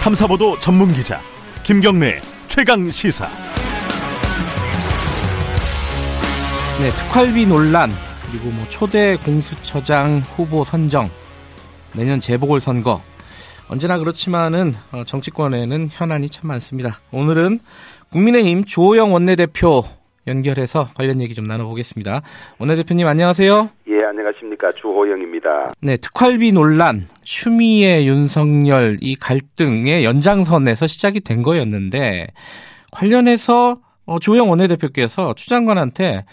탐사보도 전문 기자 김경래 최강 시사. 네, 특활비 논란 그리고 뭐 초대 공수처장 후보 선정 내년 재보궐 선거 언제나 그렇지만은 어, 정치권에는 현안이 참 많습니다. 오늘은 국민의힘 주호영 원내대표 연결해서 관련 얘기 좀 나눠보겠습니다. 원내대표님 안녕하세요. 예, 안녕하십니까. 주호영입니다. 네, 특활비 논란, 추미애, 윤석열 이 갈등의 연장선에서 시작이 된 거였는데 관련해서 어, 주호영 원내대표께서 추 장관한테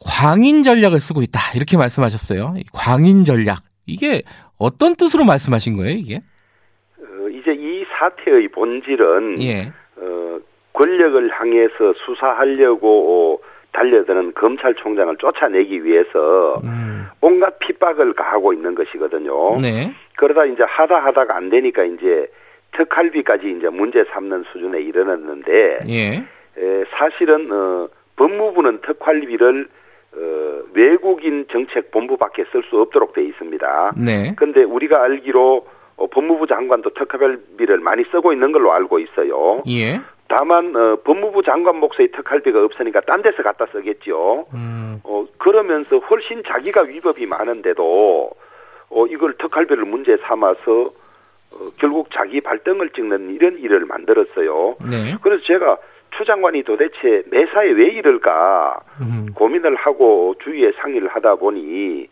광인 전략을 쓰고 있다 이렇게 말씀하셨어요. 광인 전략 이게 어떤 뜻으로 말씀하신 거예요, 이게? 어, 이제 이 사태의 본질은 예. 어, 권력을 향해서 수사하려고 달려드는 검찰총장을 쫓아내기 위해서 음, 온갖 핍박을 가하고 있는 것이거든요. 네. 그러다 이제 하다 하다가 안 되니까 이제 특활비까지 이제 문제 삼는 수준에 이르렀는데 예. 에, 사실은 어, 법무부는 특활비를 어, 외국인 정책 본부밖에 쓸 수 없도록 돼 있습니다. 네. 근데 우리가 알기로 어, 법무부 장관도 특활비를 많이 쓰고 있는 걸로 알고 있어요. 예. 다만 어, 법무부 장관 몫의 특활비가 없으니까 딴 데서 갖다 쓰겠죠. 음, 어, 그러면서 훨씬 자기가 위법이 많은데도 어, 이걸 특활비를 문제 삼아서 어, 결국 자기 발등을 찍는 이런 일을 만들었어요. 네. 그래서 제가 추 장관이 도대체 매사에 왜 이럴까 음, 고민을 하고 주위에 상의를 하다 보니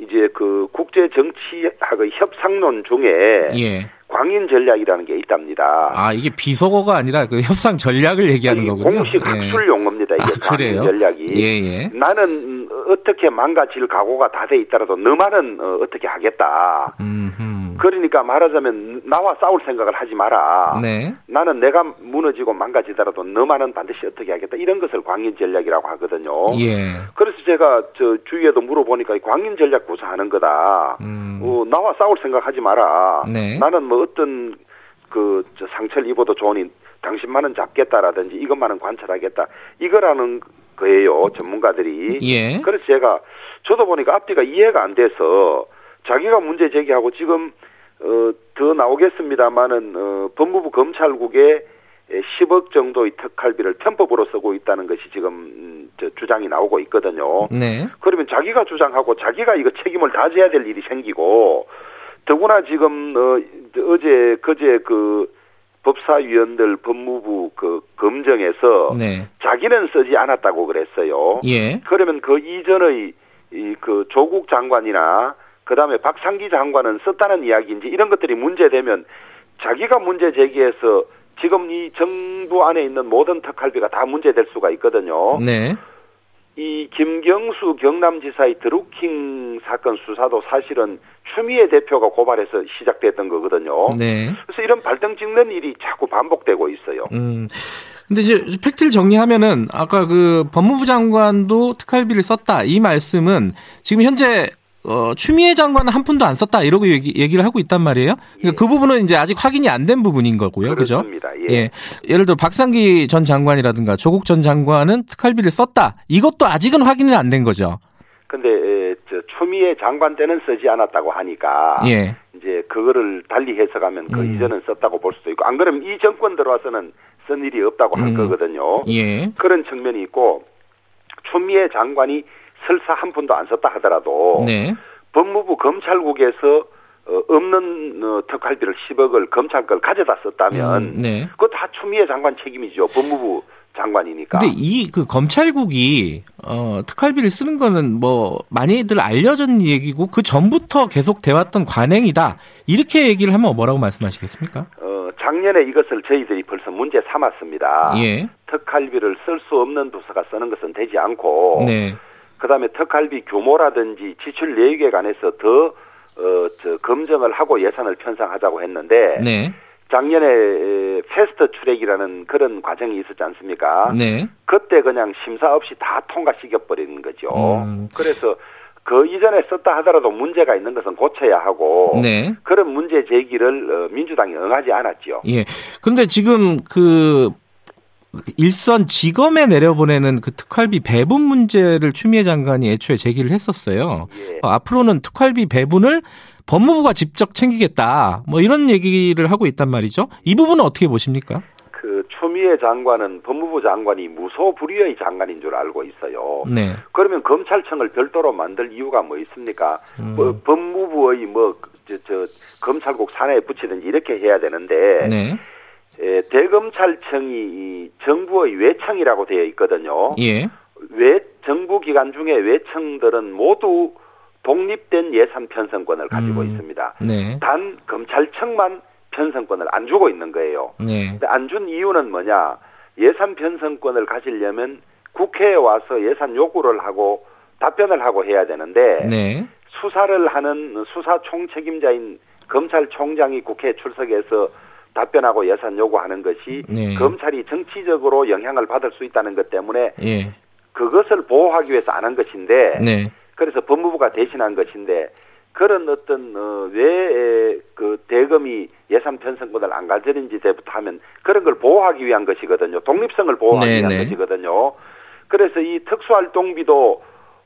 이제 그 국제 정치학의 협상론 중에 예. 광인 전략이라는 게 있답니다. 아, 이게 비속어가 아니라 그 협상 전략을 얘기하는 이 거군요. 공식 예. 학술 용어입니다. 이게 아, 광인 그래요? 전략이. 예, 예. 나는 어떻게 망가질 각오가 다 돼 있더라도 너만은 어, 어떻게 하겠다. 음, 그러니까 말하자면 나와 싸울 생각을 하지 마라. 네. 나는 내가 무너지고 망가지더라도 너만은 반드시 어떻게 하겠다. 이런 것을 광인 전략이라고 하거든요. 예. 그래서 제가 저 주위에도 물어보니까 이 광인 전략 구사하는 거다. 음, 어, 나와 싸울 생각하지 마라. 네. 나는 뭐 어떤 그저 상처를 입어도 좋으니 당신만은 잡겠다라든지 이것만은 관찰하겠다. 이거라는 거예요. 전문가들이. 예. 그래서 제가 저도 보니까 앞뒤가 이해가 안 돼서 자기가 문제 제기하고 지금 어, 더 나오겠습니다만은 어, 법무부 검찰국에 10억 정도의 특활비를 편법으로 쓰고 있다는 것이 지금 음, 저 주장이 나오고 있거든요. 네. 그러면 자기가 주장하고 자기가 이거 책임을 다져야 될 일이 생기고 더구나 지금 어, 어제 그제 그 법사위원들 법무부 그 검정에서 네. 자기는 쓰지 않았다고 그랬어요. 예. 그러면 그 이전의 이 그 조국 장관이나 그다음에 박상기 장관은 썼다는 이야기인지 이런 것들이 문제되면 자기가 문제 제기해서 지금 이 정부 안에 있는 모든 특활비가 다 문제될 수가 있거든요. 네. 이 김경수 경남지사의 드루킹 사건 수사도 사실은 추미애 대표가 고발해서 시작됐던 거거든요. 네. 그래서 이런 발등 찍는 일이 자꾸 반복되고 있어요. 음. 근데 이제 팩트를 정리하면은 아까 그 법무부 장관도 특활비를 썼다 이 말씀은 지금 현재 어, 추미애 장관은 한 푼도 안 썼다 이러고 얘기, 얘기를 하고 있단 말이에요. 그러니까 그 부분은 이제 아직 확인이 안 된 부분인 거고요? 그렇습니다. 예. 예. 예를 들어 박상기 전 장관이라든가 조국 전 장관은 특활비를 썼다. 이것도 아직은 확인은 안된 거죠. 근데 에, 저 추미애 장관 때는 쓰지 않았다고 하니까 예. 이제 그거를 달리 해석하면 그 음. 이전은 썼다고 볼 수도 있고 안 그러면 이 정권 들어와서는 쓴 일이 없다고 한 음. 거거든요. 예. 그런 측면이 있고 추미애 장관이 설사 한 푼도 안 썼다 하더라도 네. 법무부 검찰국에서 어, 없는 어, 특활비를 10억을 검찰 걸 가져다 썼다면 음, 네. 그거 다 추미애 장관 책임이죠. 법무부 장관이니까. 근데 이 그 검찰국이 어 특활비를 쓰는 거는 뭐 많이들 알려진 얘기고 그 전부터 계속 돼왔던 관행이다 이렇게 얘기를 하면 뭐라고 말씀하시겠습니까? 어, 작년에 이것을 저희들이 벌써 문제 삼았습니다. 예. 특활비를 쓸 수 없는 부서가 쓰는 것은 되지 않고 네. 그다음에 특활비 규모라든지 지출 내역에 관해서 더 어, 저, 검증을 하고 예산을 편성하자고 했는데 네. 작년에 에, 패스트 트랙이라는 그런 과정이 있었지 않습니까? 네. 그때 그냥 심사 없이 다 통과시켜 버리는 거죠. 음. 그래서 그 이전에 썼다 하더라도 문제가 있는 것은 고쳐야 하고 네. 그런 문제 제기를 어, 민주당이 응하지 않았죠. 예. 근데 지금 그 일선 지검에 내려보내는 그 특활비 배분 문제를 추미애 장관이 애초에 제기를 했었어요. 예. 어, 앞으로는 특활비 배분을 법무부가 직접 챙기겠다. 뭐 이런 얘기를 하고 있단 말이죠. 이 부분은 어떻게 보십니까? 그 추미애 장관은 법무부 장관이 무소불위의 장관인 줄 알고 있어요. 네. 그러면 검찰청을 별도로 만들 이유가 뭐 있습니까? 음. 뭐 법무부의 뭐저 저 검찰국 산하에 붙이든지 이렇게 해야 되는데 네. 에, 대검찰청이 이 정부의 외청이라고 되어 있거든요. 예. 외 정부 기관 중에 외청들은 모두 독립된 예산 편성권을 가지고 음. 있습니다. 네. 단 검찰청만 편성권을 안 주고 있는 거예요. 네. 근데 안준 이유는 뭐냐? 예산 편성권을 가지려면 국회에 와서 예산 요구를 하고 답변을 하고 해야 되는데 네. 수사를 하는 수사 총책임자인 검찰총장이 국회에 출석해서 답변하고 예산 요구하는 것이 네. 검찰이 정치적으로 영향을 받을 수 있다는 것 때문에 예. 그것을 보호하기 위해서 안 한 것인데 네. 그래서 법무부가 대신한 것인데 그런 어떤 어, 왜그 대검이 예산 편성권을 안 가지는지 때부터 하면 그런 걸 보호하기 위한 것이거든요. 독립성을 보호하기 네, 위한 네. 것이거든요. 그래서 이 특수활동비도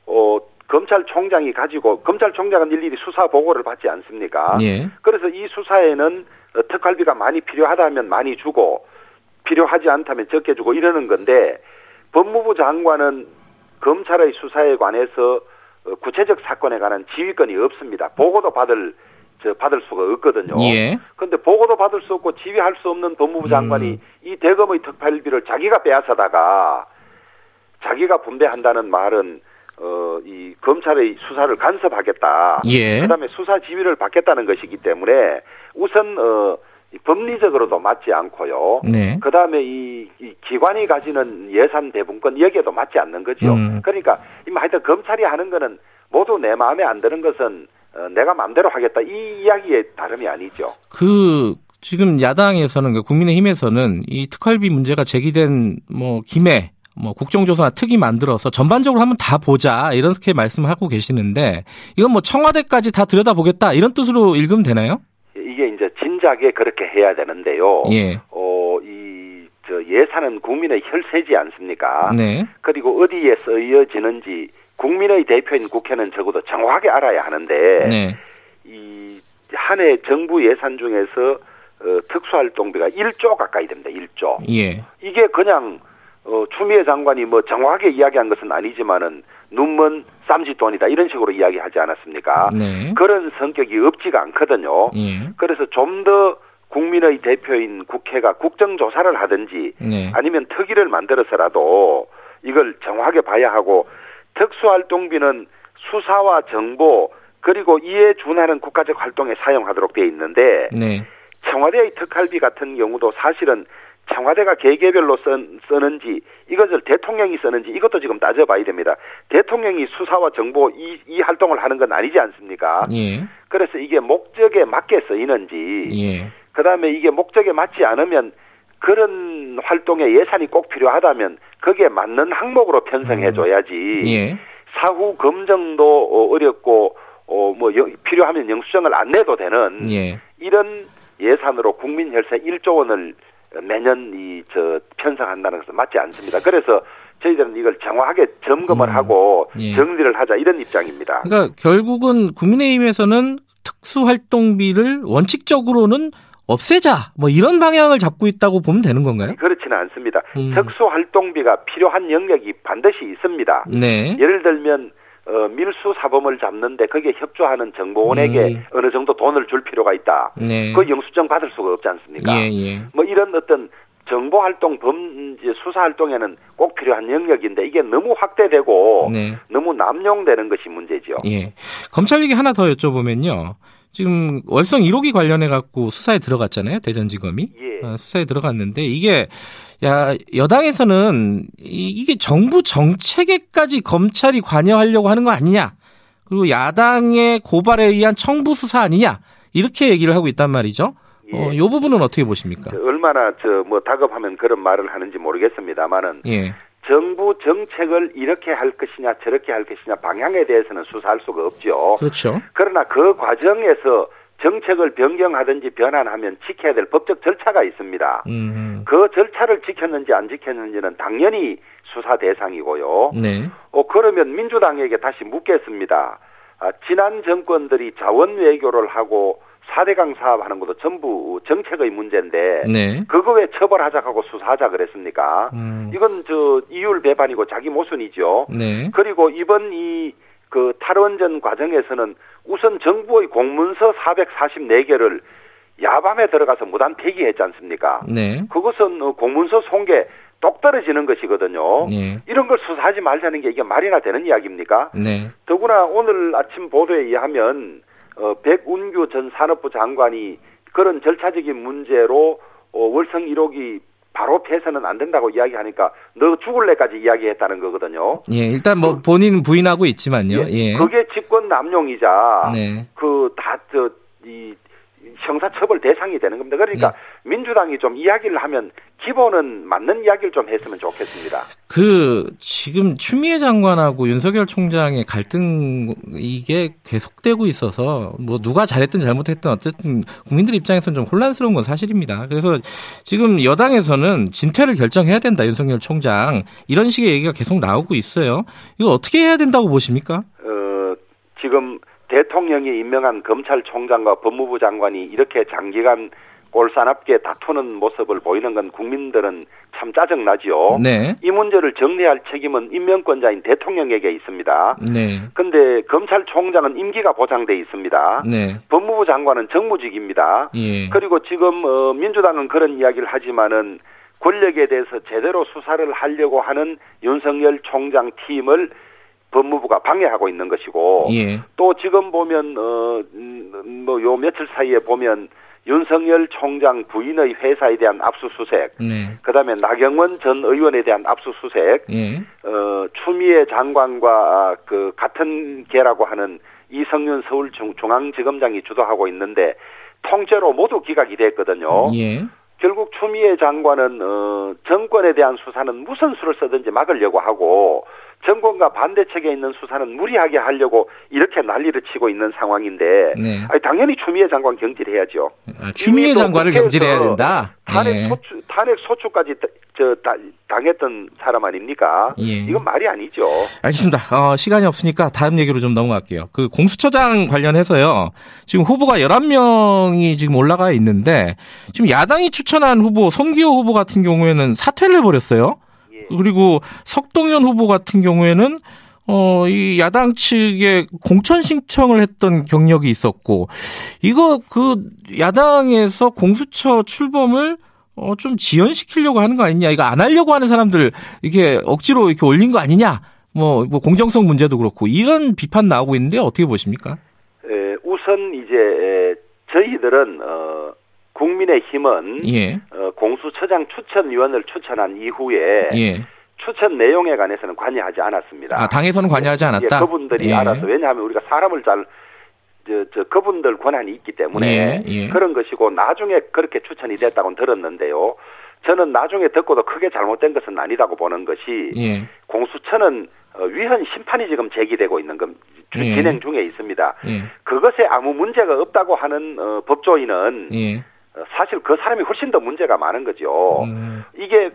어 검찰총장이 가지고 검찰총장은 일일이 수사 보고를 받지 않습니까? 예. 그래서 이 수사에는 어, 특활비가 많이 필요하다면 많이 주고 필요하지 않다면 적게 주고 이러는 건데 법무부 장관은 검찰의 수사에 관해서 어, 구체적 사건에 관한 지휘권이 없습니다. 보고도 받을 저 받을 수가 없거든요. 예. 그런데 보고도 받을 수 없고 지휘할 수 없는 법무부 장관이 음. 이 대검의 특활비를 자기가 빼앗아다가 자기가 분배한다는 말은 어, 이 검찰의 수사를 간섭하겠다. 예. 그다음에 수사 지휘를 받겠다는 것이기 때문에 우선 어, 이 법리적으로도 맞지 않고요. 네. 그 다음에 이, 이 기관이 가지는 예산 배분권 여기에도 맞지 않는 거죠. 음. 그러니까 이 하여튼 검찰이 하는 거는 모두 내 마음에 안 드는 것은 어, 내가 마음대로 하겠다 이 이야기의 다름이 아니죠. 그 지금 야당에서는 그 국민의힘에서는 이 특활비 문제가 제기된 뭐 김해 뭐 국정조사나 특위 만들어서 전반적으로 한번 다 보자 이렇게 말씀하고 계시는데 이건 뭐 청와대까지 다 들여다보겠다 이런 뜻으로 읽으면 되나요? 이게 이제 진작에 그렇게 해야 되는데요. 예. 어, 이, 저 예산은 국민의 혈세지 않습니까? 네. 그리고 어디에 쓰여지는지 국민의 대표인 국회는 적어도 정확하게 알아야 하는데, 네. 이, 한 해 정부 예산 중에서 어, 특수활동비가 1조 가까이 됩니다. 1조. 예. 이게 그냥 어, 추미애 장관이 뭐 정확하게 이야기한 것은 아니지만은 눈먼 쌈짓돈이다 이런 식으로 이야기하지 않았습니까? 네. 그런 성격이 없지가 않거든요. 예. 그래서 좀 더 국민의 대표인 국회가 국정조사를 하든지 네. 아니면 특위를 만들어서라도 이걸 정확하게 봐야 하고 특수활동비는 수사와 정보 그리고 이에 준하는 국가적 활동에 사용하도록 되어 있는데 네. 청와대의 특활비 같은 경우도 사실은 청와대가 개개별로 쓴, 쓰는지 이것을 대통령이 쓰는지 이것도 지금 따져봐야 됩니다. 대통령이 수사와 정보 이, 이 활동을 하는 건 아니지 않습니까? 예. 그래서 이게 목적에 맞게 쓰이는지 예. 그다음에 이게 목적에 맞지 않으면 그런 활동에 예산이 꼭 필요하다면 거기에 맞는 항목으로 편성해 줘야지. 예. 사후 검증도 어, 어렵고 어 뭐 필요하면 영수증을 안 내도 되는 예. 이런 예산으로 국민 혈세 1조 원을 매년 이 저 편성한다는 것은 맞지 않습니다. 그래서 저희들은 이걸 정확하게 점검을 음, 하고 예. 정리를 하자 이런 입장입니다. 그러니까 결국은 국민의힘에서는 특수활동비를 원칙적으로는 없애자 뭐 이런 방향을 잡고 있다고 보면 되는 건가요? 그렇지는 않습니다. 음. 특수활동비가 필요한 영역이 반드시 있습니다. 네. 예를 들면 어, 밀수 사범을 잡는데 거기에 협조하는 정보원에게 음. 어느 정도 돈을 줄 필요가 있다. 네. 그 영수증 받을 수가 없지 않습니까? 예, 예. 뭐 이런 어떤 정보 활동, 범죄 수사 활동에는 꼭 필요한 영역인데 이게 너무 확대되고 네. 너무 남용되는 것이 문제죠. 예. 검찰 얘기 하나 더 여쭤보면요. 지금 월성 1호기 관련해 갖고 수사에 들어갔잖아요. 대전지검이. 예. 어, 수사에 들어갔는데 이게 야 여당에서는 이, 이게 정부 정책에까지 검찰이 관여하려고 하는 거 아니냐. 그리고 야당의 고발에 의한 청부 수사 아니냐. 이렇게 얘기를 하고 있단 말이죠. 어, 예. 요 부분은 어떻게 보십니까? 저 얼마나 저 뭐 다급하면 그런 말을 하는지 모르겠습니다만은 예. 정부 정책을 이렇게 할 것이냐 저렇게 할 것이냐 방향에 대해서는 수사할 수가 없죠. 그렇죠. 그러나 그 과정에서 정책을 변경하든지 변환하면 지켜야 될 법적 절차가 있습니다. 음. 그 절차를 지켰는지 안 지켰는지는 당연히 수사 대상이고요. 네. 어, 그러면 민주당에게 다시 묻겠습니다. 아, 지난 정권들이 자원 외교를 하고 4대강 사업하는 것도 전부 정책의 문제인데 네. 그거 왜 처벌하자고 수사하자 그랬습니까? 음. 이건 저 이율 배반이고 자기 모순이죠. 네. 그리고 이번 이 그 탈원전 과정에서는 우선 정부의 공문서 444개를 야밤에 들어가서 무단 폐기했지 않습니까? 네. 그것은 어, 공문서 송계 똑 떨어지는 것이거든요. 네. 이런 걸 수사하지 말자는 게 이게 말이나 되는 이야기입니까? 네. 더구나 오늘 아침 보도에 의하면 어, 백운규 전 산업부 장관이 그런 절차적인 문제로 어, 월성 1호기 바로 폐쇄는 안 된다고 이야기하니까 너 죽을래까지 이야기했다는 거거든요. 예, 일단 뭐 본인 부인하고 있지만요. 예. 그게 직권 남용이자 네. 그다저이 형사처벌 대상이 되는 겁니다. 그러니까 네. 민주당이 좀 이야기를 하면 기본은 맞는 이야기를 좀 했으면 좋겠습니다. 그 지금 추미애 장관하고 윤석열 총장의 갈등 이게 계속되고 있어서 뭐 누가 잘했든 잘못했든 어쨌든 국민들 입장에서는 좀 혼란스러운 건 사실입니다. 그래서 지금 여당에서는 진퇴를 결정해야 된다 윤석열 총장 이런 식의 얘기가 계속 나오고 있어요. 이거 어떻게 해야 된다고 보십니까? 어, 지금 대통령이 임명한 검찰총장과 법무부 장관이 이렇게 장기간 꼴사납게 다투는 모습을 보이는 건 국민들은 참 짜증나지요. 네, 이 문제를 정리할 책임은 임명권자인 대통령에게 있습니다. 네, 근데 검찰총장은 임기가 보장돼 있습니다. 네, 법무부 장관은 정무직입니다. 예, 그리고 지금 어, 민주당은 그런 이야기를 하지만은 권력에 대해서 제대로 수사를 하려고 하는 윤석열 총장 팀을 법무부가 방해하고 있는 것이고 예, 또 지금 보면 어뭐 요 며칠 사이에 보면 윤석열 총장 부인의 회사에 대한 압수수색, 네, 그다음에 나경원 전 의원에 대한 압수수색, 예, 어 추미애 장관과 그 같은 계라고 하는 이성윤 서울 중앙지검장이 주도하고 있는데 통째로 모두 기각이 됐거든요. 예, 결국 추미애 장관은 어 정권에 대한 수사는 무슨 수를 쓰든지 막으려고 하고 정권과 반대측에 있는 수사는 무리하게 하려고 이렇게 난리를 치고 있는 상황인데 네. 아니, 당연히 추미애 장관 경질해야죠. 아, 추미애 장관을 경질해야 된다. 탄핵 예. 소추 탄핵 소추까지 다- 저 다- 당했던 사람 아닙니까? 예. 이건 말이 아니죠. 알겠습니다. 어, 시간이 없으니까 다음 얘기로 좀 넘어갈게요. 그 공수처장 관련해서요. 지금 후보가 11명이 지금 올라가 있는데 지금 야당이 추천한 후보 송기호 후보 같은 경우에는 사퇴를 해버렸어요. 예. 그리고 석동현 후보 같은 경우에는 어, 이 야당 측에 공천 신청을 했던 경력이 있었고, 이거 그 야당에서 공수처 출범을 어, 좀 지연시키려고 하는 거 아니냐, 이거 안 하려고 하는 사람들 이렇게 억지로 이렇게 올린 거 아니냐, 뭐, 뭐 공정성 문제도 그렇고, 이런 비판 나오고 있는데 어떻게 보십니까? 에, 우선 이제 에, 저희들은 어, 국민의 힘은 예, 어, 공수처장 추천위원을 추천한 이후에 예. 추천 내용에 관해서는 관여하지 않았습니다. 아, 당에서는 관여하지 않았다? 예, 그분들이 예. 알아서 왜냐하면 우리가 사람을 잘 저, 저 그분들 권한이 있기 때문에 예, 예. 그런 것이고 나중에 그렇게 추천이 됐다고는 들었는데요. 저는 나중에 듣고도 크게 잘못된 것은 아니다고 보는 것이 예, 공수처는 어, 위헌 심판이 지금 제기되고 있는 건 주- 예. 진행 중에 있습니다. 예, 그것에 아무 문제가 없다고 하는 어, 법조인은 예. 어, 사실 그 사람이 훨씬 더 문제가 많은 거죠. 음, 이게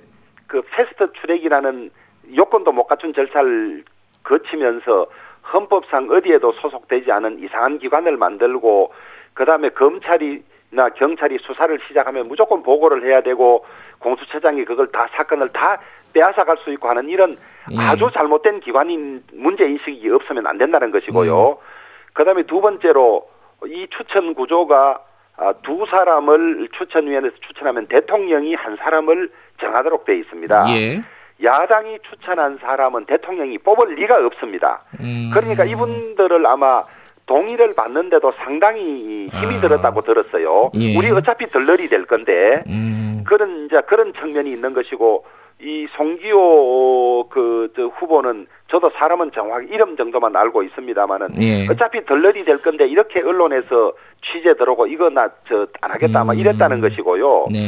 그 패스트 트랙이라는 요건도 못 갖춘 절차를 거치면서 헌법상 어디에도 소속되지 않은 이상한 기관을 만들고 그다음에 검찰이나 경찰이 수사를 시작하면 무조건 보고를 해야 되고 공수처장이 그걸 다 사건을 다 빼앗아 갈 수 있고 하는 이런 예. 아주 잘못된 기관인 문제 인식이 없으면 안 된다는 것이고요. 그다음에 두 번째로 이 추천 구조가 아, 두 사람을 추천위원회에서 추천하면 대통령이 한 사람을 정하도록 돼 있습니다. 예. 야당이 추천한 사람은 대통령이 뽑을 리가 없습니다. 음. 그러니까 이분들을 아마 동의를 받는데도 상당히 힘이 아. 들었다고 들었어요. 예. 우리 어차피 덜러리 될 건데 음, 그런 이제 그런 측면이 있는 것이고 이 송기호 그저 후보는 저도 사람은 정확히 이름 정도만 알고 있습니다만은 예. 어차피 덜러리 될 건데 이렇게 언론에서 취재 들어오고 이거 나 저 안 하겠다 아마 음. 이랬다는 것이고요. 네.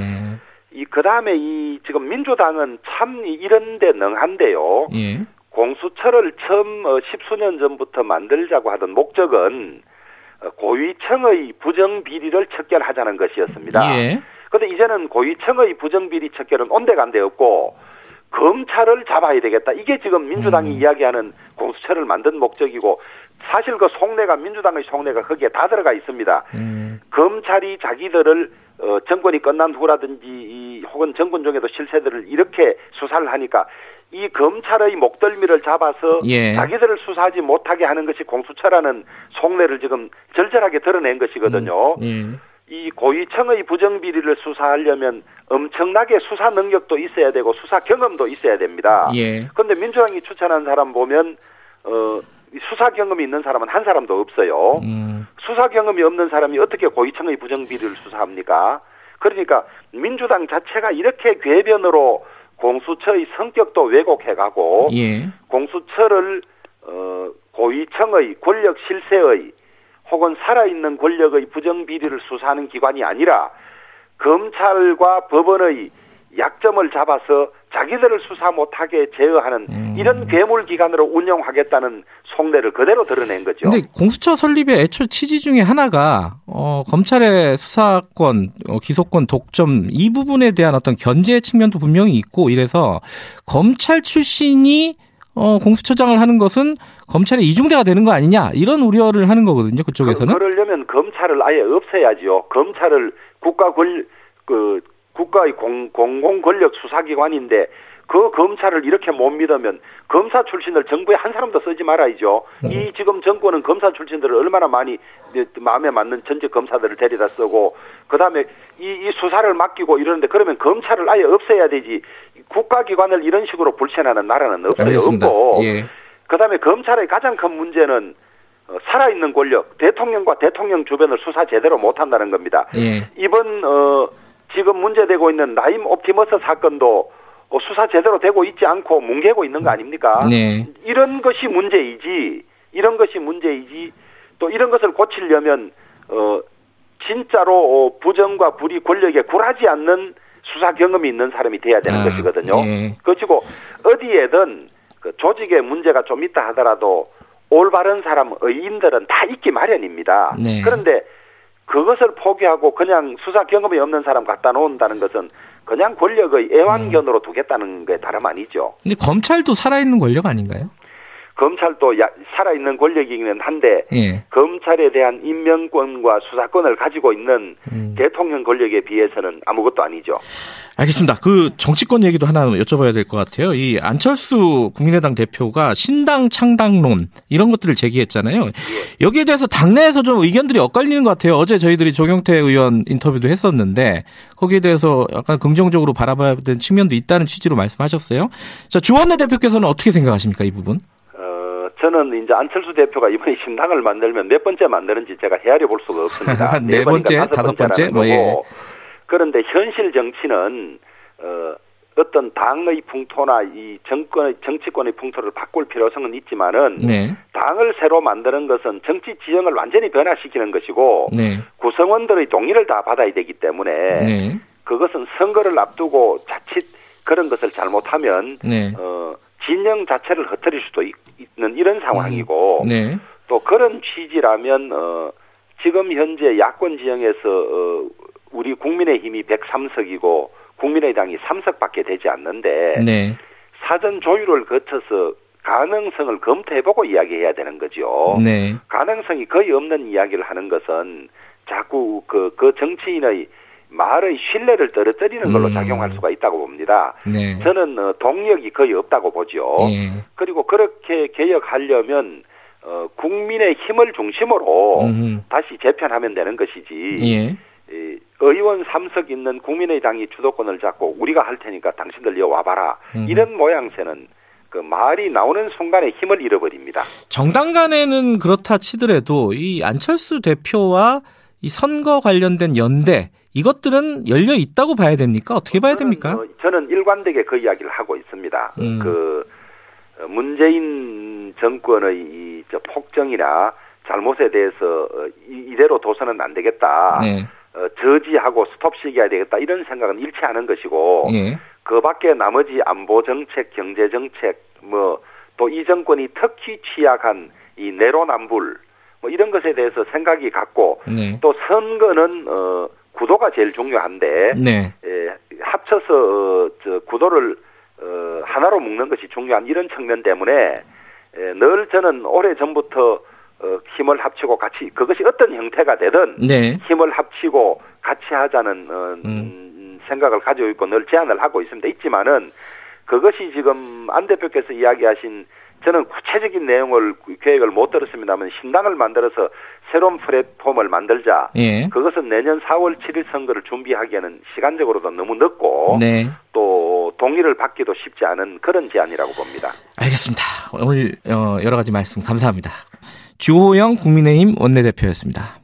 이 그다음에 이 지금 민주당은 참 이런 데 능한데요. 예. 공수처를 처음 어, 십수년 전부터 만들자고 하던 목적은 어, 고위층의 부정 비리를 척결하자는 것이었습니다. 예. 근데 이제는 고위층의 부정 비리 척결은 온데간데 없고 검찰을 잡아야 되겠다. 이게 지금 민주당이 음. 이야기하는 공수처를 만든 목적이고 사실 그 속내가 민주당의 속내가 거기에 다 들어가 있습니다. 음. 검찰이 자기들을 어, 정권이 끝난 후라든지 이, 혹은 정권 중에도 실세들을 이렇게 수사를 하니까 이 검찰의 목덜미를 잡아서 예. 자기들을 수사하지 못하게 하는 것이 공수처라는 속내를 지금 절절하게 드러낸 것이거든요. 예. 이 고위층의 부정비리를 수사하려면 엄청나게 수사 능력도 있어야 되고 수사 경험도 있어야 됩니다. 예. 그런데 민주당이 추천한 사람 보면 어, 이 수사 경험이 있는 사람은 한 사람도 없어요. 음. 수사 경험이 없는 사람이 어떻게 고위층의 부정비리를 수사합니까? 그러니까 민주당 자체가 이렇게 궤변으로 공수처의 성격도 왜곡해가고 예. 공수처를 어, 고위층의 권력 실세의 혹은 살아있는 권력의 부정비리를 수사하는 기관이 아니라 검찰과 법원의 약점을 잡아서 자기들을 수사 못하게 제어하는 음. 이런 괴물 기관으로 운영하겠다는 속내를 그대로 드러낸 거죠. 근데 공수처 설립의 애초 취지 중에 하나가 어, 검찰의 수사권, 어, 기소권 독점 이 부분에 대한 어떤 견제 측면도 분명히 있고 이래서 검찰 출신이 어, 공수처장을 하는 것은 검찰의 이중대가 되는 거 아니냐 이런 우려를 하는 거거든요. 그쪽에서는. 그, 그러려면 검찰을 아예 없애야지요. 검찰을 국가 권, 그, 국가의 공, 공공 권력 수사기관인데 그 검찰을 이렇게 못 믿으면 검사 출신을 정부에 한 사람도 쓰지 말아야죠. 이 지금 정권은 검사 출신들을 얼마나 많이 네, 마음에 맞는 전직 검사들을 데려다 쓰고 그다음에 이, 이 수사를 맡기고 이러는데 그러면 검찰을 아예 없애야 되지 국가기관을 이런 식으로 불신하는 나라는 없어요. 알겠습니다. 없고 예. 그다음에 검찰의 가장 큰 문제는 어, 살아있는 권력, 대통령과 대통령 주변을 수사 제대로 못한다는 겁니다. 예. 이번 어, 지금 문제되고 있는 나임 옵티머스 사건도 어, 수사 제대로 되고 있지 않고 뭉개고 있는 거 아닙니까? 네. 이런 것이 문제이지, 이런 것이 문제이지, 또 이런 것을 고치려면 어, 진짜로 어, 부정과 불이 권력에 굴하지 않는 수사 경험이 있는 사람이 돼야 되는 아, 것이거든요. 예. 그렇고 어디에든 그 조직에 문제가 좀 있다 하더라도 올바른 사람 의인들은 다 있기 마련입니다. 네. 그런데 그것을 포기하고 그냥 수사 경험이 없는 사람 갖다 놓는다는 것은 그냥 권력의 애완견으로 음. 두겠다는 게 다름 아니죠. 근데 검찰도 살아있는 권력 아닌가요? 검찰도 야- 살아있는 권력이기는 한데 예. 검찰에 대한 임명권과 수사권을 가지고 있는 음. 대통령 권력에 비해서는 아무것도 아니죠. 알겠습니다. 그 정치권 얘기도 하나 여쭤봐야 될 것 같아요. 이 안철수 국민의당 대표가 신당 창당론 이런 것들을 제기했잖아요. 여기에 대해서 당내에서 좀 의견들이 엇갈리는 것 같아요. 어제 저희들이 조경태 의원 인터뷰도 했었는데 거기에 대해서 약간 긍정적으로 바라봐야 되는 측면도 있다는 취지로 말씀하셨어요. 자, 주원내 대표께서는 어떻게 생각하십니까 이 부분? 어, 저는 이제 안철수 대표가 이번에 신당을 만들면 몇 번째 만드는지 제가 헤아려 볼 수가 없습니다. 네 번째, 다섯 번째, 뭐, 예. 그런데 현실 정치는 어, 어떤 당의 풍토나 이 정권의 정치권의 풍토를 바꿀 필요성은 있지만은 네, 당을 새로 만드는 것은 정치 지형을 완전히 변화시키는 것이고 네, 구성원들의 동의를 다 받아야 되기 때문에 네, 그것은 선거를 앞두고 자칫 그런 것을 잘못하면 네, 어, 진영 자체를 흩트릴 수도 있, 는 이런 상황이고 네, 또 그런 취지라면 어, 지금 현재 야권 지형에서 어, 우리 국민의힘이 103석이고 국민의당이 3석밖에 되지 않는데 네, 사전 조율을 거쳐서 가능성을 검토해보고 이야기해야 되는 거죠. 네, 가능성이 거의 없는 이야기를 하는 것은 자꾸 그, 그 정치인의 말의 신뢰를 떨어뜨리는 걸로 음. 작용할 수가 있다고 봅니다. 네, 저는 어, 동력이 거의 없다고 보죠. 예, 그리고 그렇게 개혁하려면 어, 국민의 힘을 중심으로 음흠. 다시 재편하면 되는 것이지 예, 이 의원 3석 있는 국민의당이 주도권을 잡고 우리가 할 테니까 당신들 여 와봐라 음. 이런 모양새는 그 말이 나오는 순간에 힘을 잃어버립니다. 정당 간에는 그렇다 치더라도 이 안철수 대표와 이 선거 관련된 연대 이것들은 열려 있다고 봐야 됩니까? 어떻게 봐야 됩니까? 저는, 어, 저는 일관되게 그 이야기를 하고 있습니다. 음. 그 어, 문재인 정권의 이, 저 폭정이나 잘못에 대해서 어, 이, 이대로 둬서는 안 되겠다. 네, 어, 저지하고 스톱시켜야 되겠다 이런 생각은 않은 것이고 예, 그 밖에 나머지 안보 정책, 경제 정책 뭐 또 이 정권이 특히 취약한 이 내로남불 뭐 이런 것에 대해서 생각이 같고 네, 또 선거는 어 구도가 제일 중요한데 네. 예, 합쳐서 어, 저 구도를 어, 하나로 묶는 것이 중요한 이런 측면 때문에 예, 늘 저는 오래 전부터 어, 힘을 합치고 같이 그것이 어떤 형태가 되든 네. 힘을 합치고 같이 하자는 어, 음, 생각을 가지고 있고 늘 제안을 하고 있습니다. 있지만은 그것이 지금 안 대표께서 이야기하신 저는 구체적인 내용을 계획을 못 들었습니다만 신당을 만들어서 새로운 플랫폼을 만들자. 예. 그것은 내년 4월 7일 선거를 준비하기에는 시간적으로도 너무 늦고 네. 또 동의를 받기도 쉽지 않은 그런 제안이라고 봅니다. 알겠습니다. 오늘 어, 여러 가지 말씀 감사합니다. 주호영 국민의힘 원내대표였습니다.